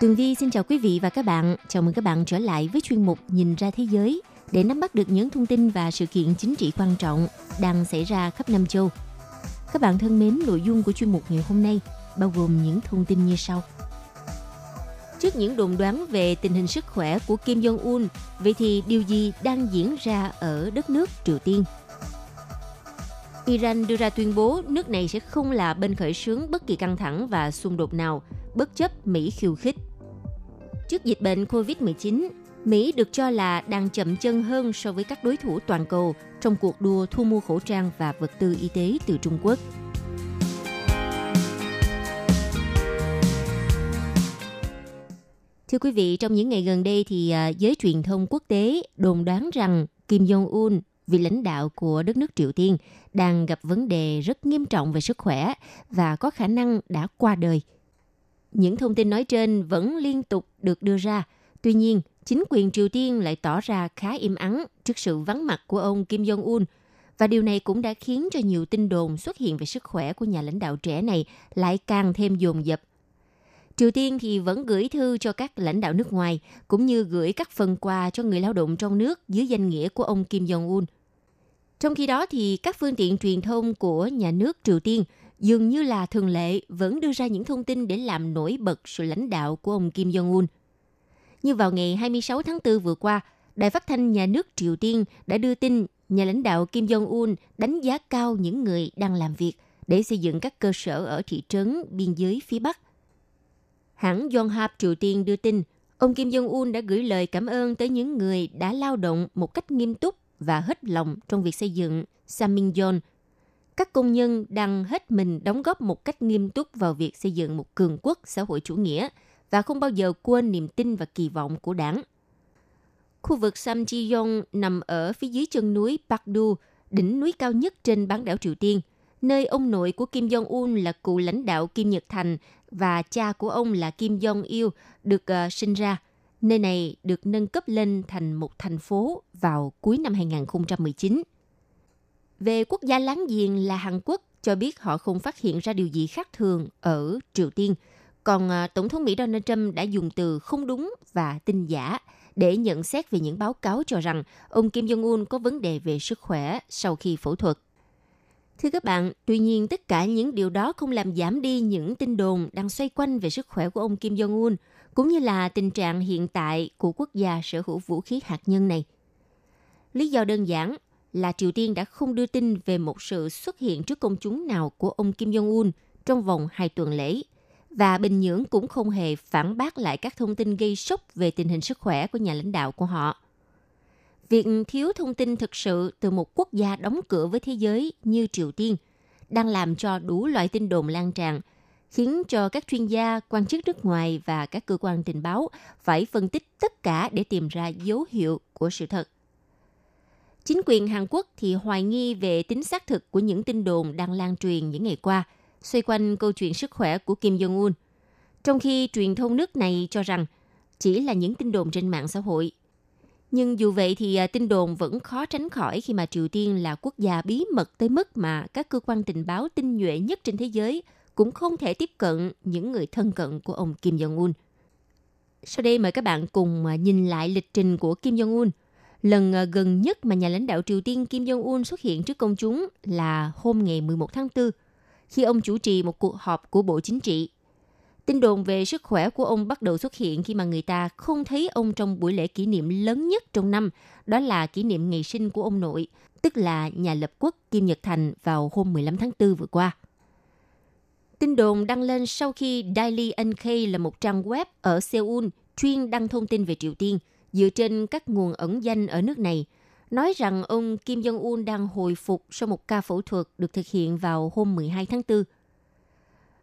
Tường Vi xin chào quý vị và các bạn. Chào mừng các bạn trở lại với chuyên mục Nhìn ra thế giới để nắm bắt được những thông tin và sự kiện chính trị quan trọng đang xảy ra khắp Nam châu. Các bạn thân mến, nội dung của chuyên mục ngày hôm nay bao gồm những thông tin như sau. Trước những đồn đoán về tình hình sức khỏe của Kim Jong-un, vậy thì điều gì đang diễn ra ở đất nước Triều Tiên? Iran đưa ra tuyên bố nước này sẽ không là bên khởi xướng bất kỳ căng thẳng và xung đột nào, bất chấp Mỹ khiêu khích. Trước dịch bệnh COVID-19, Mỹ được cho là đang chậm chân hơn so với các đối thủ toàn cầu trong cuộc đua thu mua khẩu trang và vật tư y tế từ Trung Quốc. Thưa quý vị, trong những ngày gần đây thì à, giới truyền thông quốc tế đồn đoán rằng Kim Jong-un, vị lãnh đạo của đất nước Triều Tiên, đang gặp vấn đề rất nghiêm trọng về sức khỏe và có khả năng đã qua đời – những thông tin nói trên vẫn liên tục được đưa ra. Tuy nhiên, chính quyền Triều Tiên lại tỏ ra khá im ắng trước sự vắng mặt của ông Kim Jong-un. Và điều này cũng đã khiến cho nhiều tin đồn xuất hiện về sức khỏe của nhà lãnh đạo trẻ này lại càng thêm dồn dập. Triều Tiên thì vẫn gửi thư cho các lãnh đạo nước ngoài, cũng như gửi các phần quà cho người lao động trong nước dưới danh nghĩa của ông Kim Jong-un. Trong khi đó thì các phương tiện truyền thông của nhà nước Triều Tiên – dường như là thường lệ vẫn đưa ra những thông tin để làm nổi bật sự lãnh đạo của ông Kim Jong-un. Như vào ngày 26 tháng 4 vừa qua, Đài phát thanh nhà nước Triều Tiên đã đưa tin nhà lãnh đạo Kim Jong-un đánh giá cao những người đang làm việc để xây dựng các cơ sở ở thị trấn biên giới phía Bắc. Hãng Yonhap Triều Tiên đưa tin, ông Kim Jong-un đã gửi lời cảm ơn tới những người đã lao động một cách nghiêm túc và hết lòng trong việc xây dựng Saminjon, các công nhân đang hết mình đóng góp một cách nghiêm túc vào việc xây dựng một cường quốc xã hội chủ nghĩa và không bao giờ quên niềm tin và kỳ vọng của đảng. Khu vực Samjiyong nằm ở phía dưới chân núi Pakdu, đỉnh núi cao nhất trên bán đảo Triều Tiên, nơi ông nội của Kim Jong-un là cựu lãnh đạo Kim Nhật Thành và cha của ông là Kim Jong-il được uh, sinh ra. Nơi này được nâng cấp lên thành một thành phố vào cuối năm 2019. Về quốc gia láng giềng là Hàn Quốc cho biết họ không phát hiện ra điều gì khác thường ở Triều Tiên. Còn à, Tổng thống Mỹ Donald Trump đã dùng từ không đúng và tin giả để nhận xét về những báo cáo cho rằng ông Kim Jong-un có vấn đề về sức khỏe sau khi phẫu thuật. Thưa các bạn, tuy nhiên tất cả những điều đó không làm giảm đi những tin đồn đang xoay quanh về sức khỏe của ông Kim Jong-un, cũng như là tình trạng hiện tại của quốc gia sở hữu vũ khí hạt nhân này. Lý do đơn giản là Triều Tiên đã không đưa tin về một sự xuất hiện trước công chúng nào của ông Kim Jong-un trong vòng hai tuần lễ. Và Bình Nhưỡng cũng không hề phản bác lại các thông tin gây sốc về tình hình sức khỏe của nhà lãnh đạo của họ. Việc thiếu thông tin thực sự từ một quốc gia đóng cửa với thế giới như Triều Tiên đang làm cho đủ loại tin đồn lan tràn, khiến cho các chuyên gia, quan chức nước ngoài và các cơ quan tình báo phải phân tích tất cả để tìm ra dấu hiệu của sự thật. Chính quyền Hàn Quốc thì hoài nghi về tính xác thực của những tin đồn đang lan truyền những ngày qua, xoay quanh câu chuyện sức khỏe của Kim Jong-un. Trong khi truyền thông nước này cho rằng chỉ là những tin đồn trên mạng xã hội. Nhưng dù vậy thì à, tin đồn vẫn khó tránh khỏi khi mà Triều Tiên là quốc gia bí mật tới mức mà các cơ quan tình báo tinh nhuệ nhất trên thế giới cũng không thể tiếp cận những người thân cận của ông Kim Jong-un. Sau đây mời các bạn cùng à, nhìn lại lịch trình của Kim Jong-un – Lần ờ, gần nhất mà nhà lãnh đạo Triều Tiên Kim Jong-un xuất hiện trước công chúng là hôm ngày 11 tháng 4, khi ông chủ trì một cuộc họp của Bộ Chính trị. Tin đồn về sức khỏe của ông bắt đầu xuất hiện khi mà người ta không thấy ông trong buổi lễ kỷ niệm lớn nhất trong năm, đó là kỷ niệm ngày sinh của ông nội, tức là nhà lập quốc Kim Nhật Thành vào hôm 15 tháng 4 vừa qua. Tin đồn đăng lên sau khi Daily NK là một trang web ở Seoul chuyên đăng thông tin về Triều Tiên – dựa trên các nguồn ẩn danh ở nước này, nói rằng ông Kim Jong-un đang hồi phục sau một ca phẫu thuật được thực hiện vào hôm 12 tháng 4.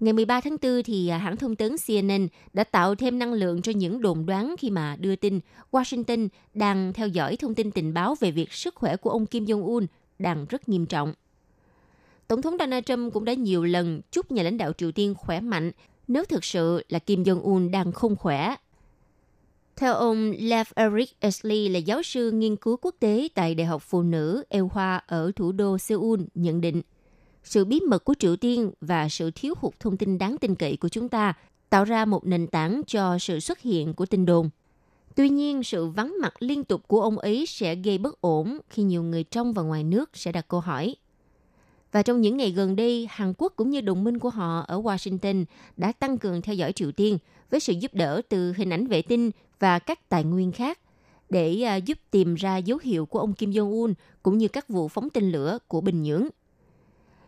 Ngày 13 tháng 4 thì hãng thông tấn CNN đã tạo thêm năng lượng cho những đồn đoán khi mà đưa tin Washington đang theo dõi thông tin tình báo về việc sức khỏe của ông Kim Jong-un đang rất nghiêm trọng. Tổng thống Donald Trump cũng đã nhiều lần chúc nhà lãnh đạo Triều Tiên khỏe mạnh nếu thực sự là Kim Jong-un đang không khỏe. Theo ông Lev Eric Esley là giáo sư nghiên cứu quốc tế tại Đại học Phụ nữ Eo Hoa ở thủ đô Seoul nhận định – sự bí mật của Triều Tiên và sự thiếu hụt thông tin đáng tin cậy của chúng ta tạo ra một nền tảng cho sự xuất hiện của tin đồn. Tuy nhiên, sự vắng mặt liên tục của ông ấy sẽ gây bất ổn khi nhiều người trong và ngoài nước sẽ đặt câu hỏi. Và trong những ngày gần đây, Hàn Quốc cũng như đồng minh của họ ở Washington đã tăng cường theo dõi Triều Tiên với sự giúp đỡ từ hình ảnh vệ tinh và các tài nguyên khác để à, giúp tìm ra dấu hiệu của ông Kim Jong-un cũng như các vụ phóng tên lửa của Bình Nhưỡng.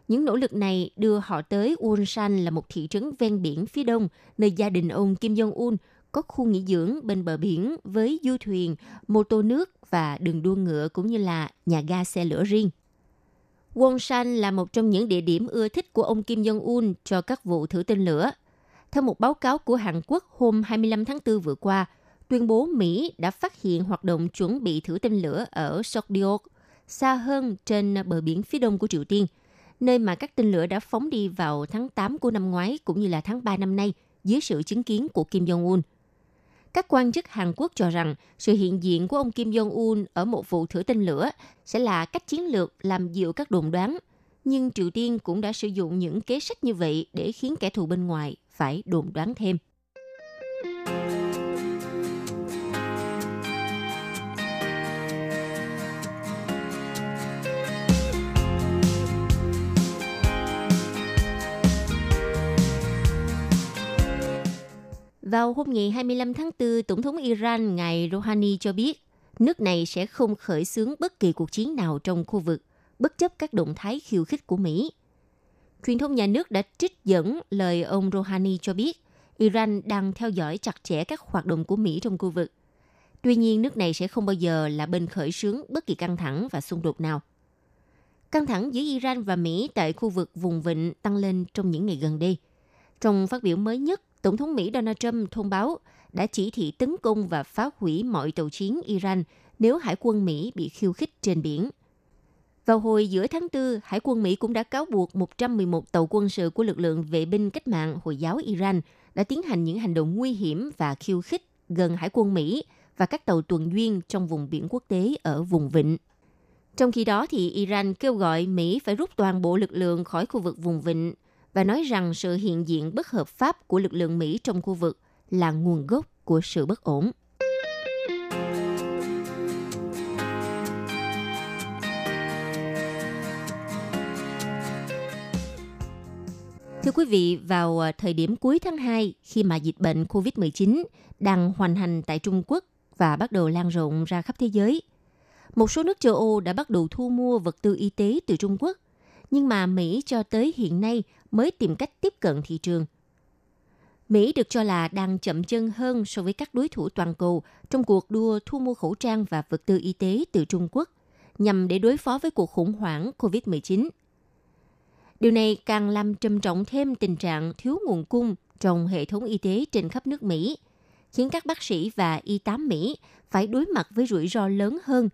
Những nỗ lực này đưa họ tới Wonsan là một thị trấn ven biển phía đông, nơi gia đình ông Kim Jong-un có khu nghỉ dưỡng bên bờ biển với du thuyền, mô tô nước và đường đua ngựa cũng như là nhà ga xe lửa riêng. Wonsan là một trong những địa điểm ưa thích của ông Kim Jong-un cho các vụ thử tên lửa. Theo một báo cáo của Hàn Quốc hôm 25 tháng 4 vừa qua, tuyên bố Mỹ đã phát hiện hoạt động chuẩn bị thử tên lửa ở Sokdiok, xa hơn trên bờ biển phía đông của Triều Tiên – nơi mà các tên lửa đã phóng đi vào tháng 8 của năm ngoái cũng như là tháng 3 năm nay dưới sự chứng kiến của Kim Jong-un. Các quan chức Hàn Quốc cho rằng sự hiện diện của ông Kim Jong-un ở một vụ thử tên lửa sẽ là cách chiến lược làm dịu các đồn đoán. Nhưng Triều Tiên cũng đã sử dụng những kế sách như vậy để khiến kẻ thù bên ngoài phải đồn đoán thêm. Vào hôm ngày 25 tháng 4, Tổng thống Iran ngài Rouhani cho biết nước này sẽ không khởi xướng bất kỳ cuộc chiến nào trong khu vực, bất chấp các động thái khiêu khích của Mỹ. Truyền thông nhà nước đã trích dẫn lời ông Rouhani cho biết Iran đang theo dõi chặt chẽ các hoạt động của Mỹ trong khu vực. Tuy nhiên, nước này sẽ không bao giờ là bên khởi xướng bất kỳ căng thẳng và xung đột nào. Căng thẳng giữa Iran và Mỹ tại khu vực vùng vịnh tăng lên trong những ngày gần đây. Trong phát biểu mới nhất, Tổng thống Mỹ Donald Trump thông báo đã chỉ thị tấn công và phá hủy mọi tàu chiến Iran nếu hải quân Mỹ bị khiêu khích trên biển. Vào hồi giữa tháng 4, Hải quân Mỹ cũng đã cáo buộc 111 tàu quân sự của lực lượng vệ binh cách mạng Hồi giáo Iran đã tiến hành những hành động nguy hiểm và khiêu khích gần Hải quân Mỹ và các tàu tuần duyên trong vùng biển quốc tế ở vùng vịnh. Trong khi đó, thì Iran kêu gọi Mỹ phải rút toàn bộ lực lượng khỏi khu vực vùng vịnh và nói rằng sự hiện diện bất hợp pháp của lực lượng Mỹ trong khu vực là nguồn gốc của sự bất ổn. Thưa quý vị, vào à, thời điểm cuối tháng 2, khi mà dịch bệnh COVID-19 đang hoành hành tại Trung Quốc và bắt đầu lan rộng ra khắp thế giới, một số nước châu Âu đã bắt đầu thu mua vật tư y tế từ Trung Quốc – nhưng mà Mỹ cho tới hiện nay mới tìm cách tiếp cận thị trường. Mỹ được cho là đang chậm chân hơn so với các đối thủ toàn cầu trong cuộc đua thu mua khẩu trang và vật tư y tế từ Trung Quốc nhằm để đối phó với cuộc khủng hoảng COVID-19. Điều này càng làm trầm trọng thêm tình trạng thiếu nguồn cung trong hệ thống y tế trên khắp nước Mỹ, khiến các bác sĩ và y tá Mỹ phải đối mặt với rủi ro lớn hơn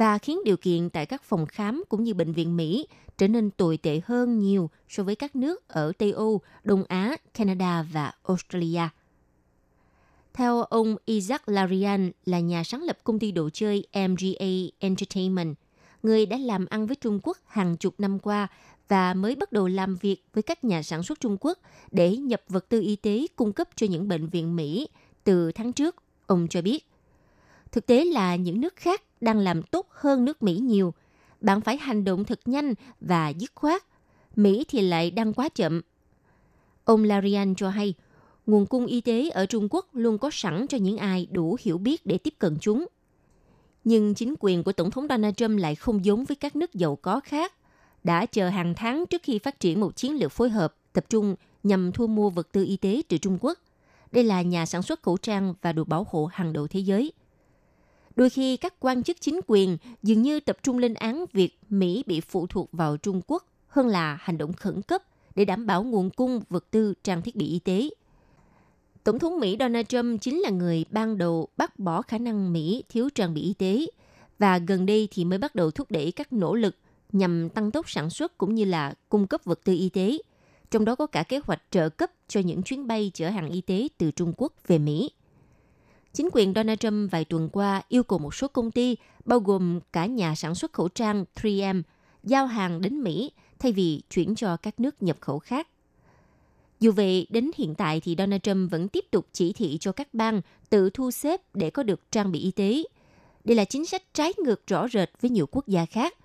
và khiến điều kiện tại các phòng khám cũng như bệnh viện Mỹ trở nên tồi tệ hơn nhiều so với các nước ở Tây Âu, Đông Á, Canada và Australia. Theo ông Isaac Larian là nhà sáng lập công ty đồ chơi MGA Entertainment, người đã làm ăn với Trung Quốc hàng chục năm qua và mới bắt đầu làm việc với các nhà sản xuất Trung Quốc để nhập vật tư y tế cung cấp cho những bệnh viện Mỹ từ tháng trước. Ông cho biết, thực tế là những nước khác đang làm tốt hơn nước Mỹ nhiều – bạn phải hành động thật nhanh và dứt khoát. Mỹ thì lại đang quá chậm. Ông Larian cho hay, nguồn cung y tế ở Trung Quốc luôn có sẵn cho những ai đủ hiểu biết để tiếp cận chúng. Nhưng chính quyền của Tổng thống Donald Trump lại không giống với các nước giàu có khác, đã chờ hàng tháng trước khi phát triển một chiến lược phối hợp tập trung nhằm thu mua vật tư y tế từ Trung Quốc. Đây là nhà sản xuất khẩu trang và đồ bảo hộ hàng đầu thế giới. Đôi khi các quan chức chính quyền dường như tập trung lên án việc Mỹ bị phụ thuộc vào Trung Quốc hơn là hành động khẩn cấp để đảm bảo nguồn cung vật tư trang thiết bị y tế. Tổng thống Mỹ Donald Trump chính là người ban đầu bác bỏ khả năng Mỹ thiếu trang bị y tế và gần đây thì mới bắt đầu thúc đẩy các nỗ lực nhằm tăng tốc sản xuất cũng như là cung cấp vật tư y tế, trong đó có cả kế hoạch trợ cấp cho những chuyến bay chở hàng y tế từ Trung Quốc về Mỹ. Chính quyền Donald Trump vài tuần qua yêu cầu một số công ty, bao gồm cả nhà sản xuất khẩu trang 3M, giao hàng đến Mỹ thay vì chuyển cho các nước nhập khẩu khác. Dù vậy, đến hiện tại thì Donald Trump vẫn tiếp tục chỉ thị cho các bang tự thu xếp để có được trang bị y tế. Đây là chính sách trái ngược rõ rệt với nhiều quốc gia khác.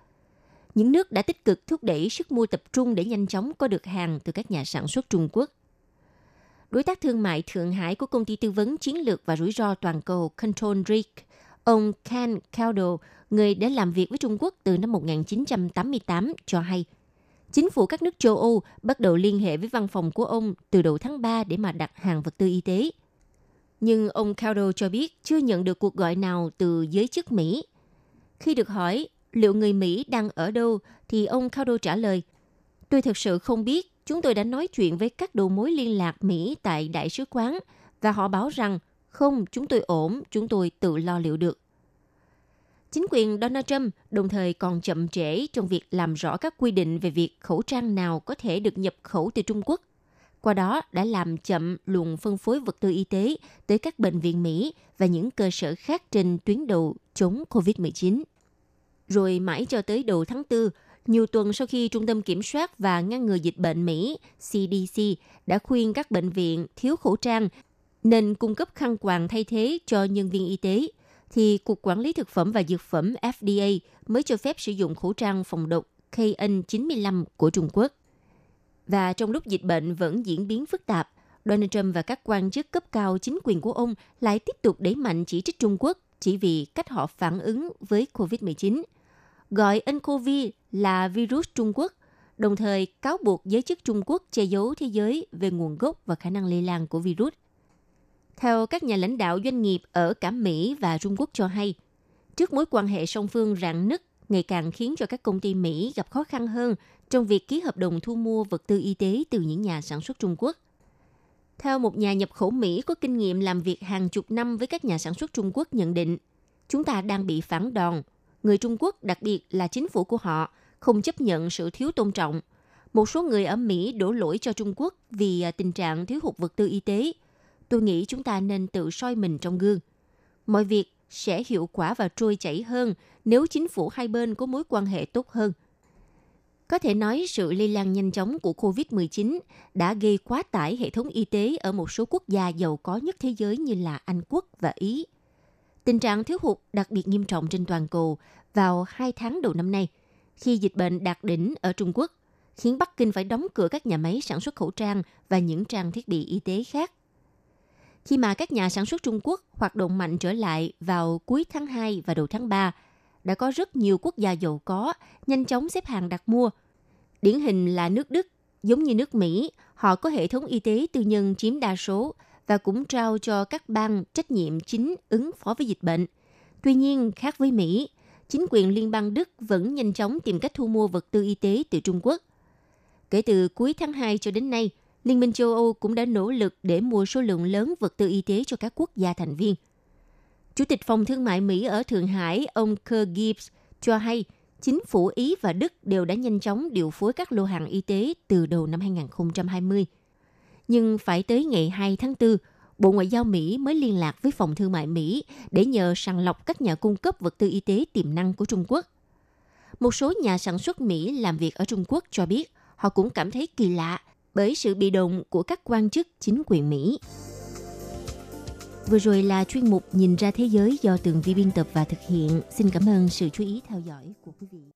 Những nước đã tích cực thúc đẩy sức mua tập trung để nhanh chóng có được hàng từ các nhà sản xuất Trung Quốc. Đối tác thương mại Thượng Hải của công ty tư vấn chiến lược và rủi ro toàn cầu Control Risk, ông Ken Caldo, người đã làm việc với Trung Quốc từ năm 1988, cho hay – chính phủ các nước châu Âu bắt đầu liên hệ với văn phòng của ông từ đầu tháng 3 để mà đặt hàng vật tư y tế. Nhưng ông Caldo cho biết chưa nhận được cuộc gọi nào từ giới chức Mỹ. Khi được hỏi liệu người Mỹ đang ở đâu, thì ông Caldo trả lời, Tôi thực sự không biết, chúng tôi đã nói chuyện với các đầu mối liên lạc Mỹ tại Đại sứ quán và họ báo rằng không, chúng tôi ổn, chúng tôi tự lo liệu được. Chính quyền Donald Trump đồng thời còn chậm trễ trong việc làm rõ các quy định về việc khẩu trang nào có thể được nhập khẩu từ Trung Quốc. Qua đó đã làm chậm luồng phân phối vật tư y tế tới các bệnh viện Mỹ và những cơ sở khác trên tuyến đầu chống COVID-19. Rồi mãi cho tới đầu tháng 4, nhiều tuần sau khi Trung tâm Kiểm soát và Ngăn ngừa Dịch bệnh Mỹ CDC đã khuyên các bệnh viện thiếu khẩu trang nên cung cấp khăn quàng thay thế cho nhân viên y tế – thì Cục Quản lý Thực phẩm và Dược phẩm FDA mới cho phép sử dụng khẩu trang phòng độc KN95 của Trung Quốc. Và trong lúc dịch bệnh vẫn diễn biến phức tạp, Donald Trump và các quan chức cấp cao chính quyền của ông lại tiếp tục đẩy mạnh chỉ trích Trung Quốc chỉ vì cách họ phản ứng với COVID-19. Gọi nCoV là virus Trung Quốc, đồng thời cáo buộc giới chức Trung Quốc che giấu thế giới về nguồn gốc và khả năng lây lan của virus. Theo các nhà lãnh đạo doanh nghiệp ở cả Mỹ và Trung Quốc cho hay, trước mối quan hệ song phương rạn nứt ngày càng khiến cho các công ty Mỹ gặp khó khăn hơn trong việc ký hợp đồng thu mua vật tư y tế từ những nhà sản xuất Trung Quốc. Theo một nhà nhập khẩu Mỹ có kinh nghiệm làm việc hàng chục năm với các nhà sản xuất Trung Quốc nhận định, chúng ta đang bị phản đòn. Người Trung Quốc, đặc biệt là chính phủ của họ, không chấp nhận sự thiếu tôn trọng. Một số người ở Mỹ đổ lỗi cho Trung Quốc vì à, tình trạng thiếu hụt vật tư y tế – tôi nghĩ chúng ta nên tự soi mình trong gương. Mọi việc sẽ hiệu quả và trôi chảy hơn nếu chính phủ hai bên có mối quan hệ tốt hơn. Có thể nói sự lây lan nhanh chóng của COVID-19 đã gây quá tải hệ thống y tế ở một số quốc gia giàu có nhất thế giới như là Anh Quốc và Ý. Tình trạng thiếu hụt đặc biệt nghiêm trọng trên toàn cầu vào hai tháng đầu năm nay, khi dịch bệnh đạt đỉnh ở Trung Quốc, khiến Bắc Kinh phải đóng cửa các nhà máy sản xuất khẩu trang và những trang thiết bị y tế khác khi mà các nhà sản xuất Trung Quốc hoạt động mạnh trở lại vào cuối tháng 2 và đầu tháng 3, đã có rất nhiều quốc gia giàu có nhanh chóng xếp hàng đặt mua. Điển hình là nước Đức, giống như nước Mỹ, họ có hệ thống y tế tư nhân chiếm đa số và cũng trao cho các bang trách nhiệm chính ứng phó với dịch bệnh. Tuy nhiên, khác với Mỹ, chính quyền liên bang Đức vẫn nhanh chóng tìm cách thu mua vật tư y tế từ Trung Quốc. Kể từ cuối tháng 2 cho đến nay, Liên minh châu Âu cũng đã nỗ lực để mua số lượng lớn vật tư y tế cho các quốc gia thành viên. Chủ tịch Phòng Thương mại Mỹ ở Thượng Hải, ông Kerr Gibbs, cho hay chính phủ Ý và Đức đều đã nhanh chóng điều phối các lô hàng y tế từ đầu năm 2020. Nhưng phải tới ngày 2 tháng 4, Bộ Ngoại giao Mỹ mới liên lạc với Phòng Thương mại Mỹ để nhờ sàng lọc các nhà cung cấp vật tư y tế tiềm năng của Trung Quốc. Một số nhà sản xuất Mỹ làm việc ở Trung Quốc cho biết họ cũng cảm thấy kỳ lạ bởi sự bị động của các quan chức chính quyền Mỹ. Vừa rồi là chuyên mục Nhìn ra thế giới do Tường Vi biên tập và thực hiện. Xin cảm ơn sự chú ý theo dõi của quý vị.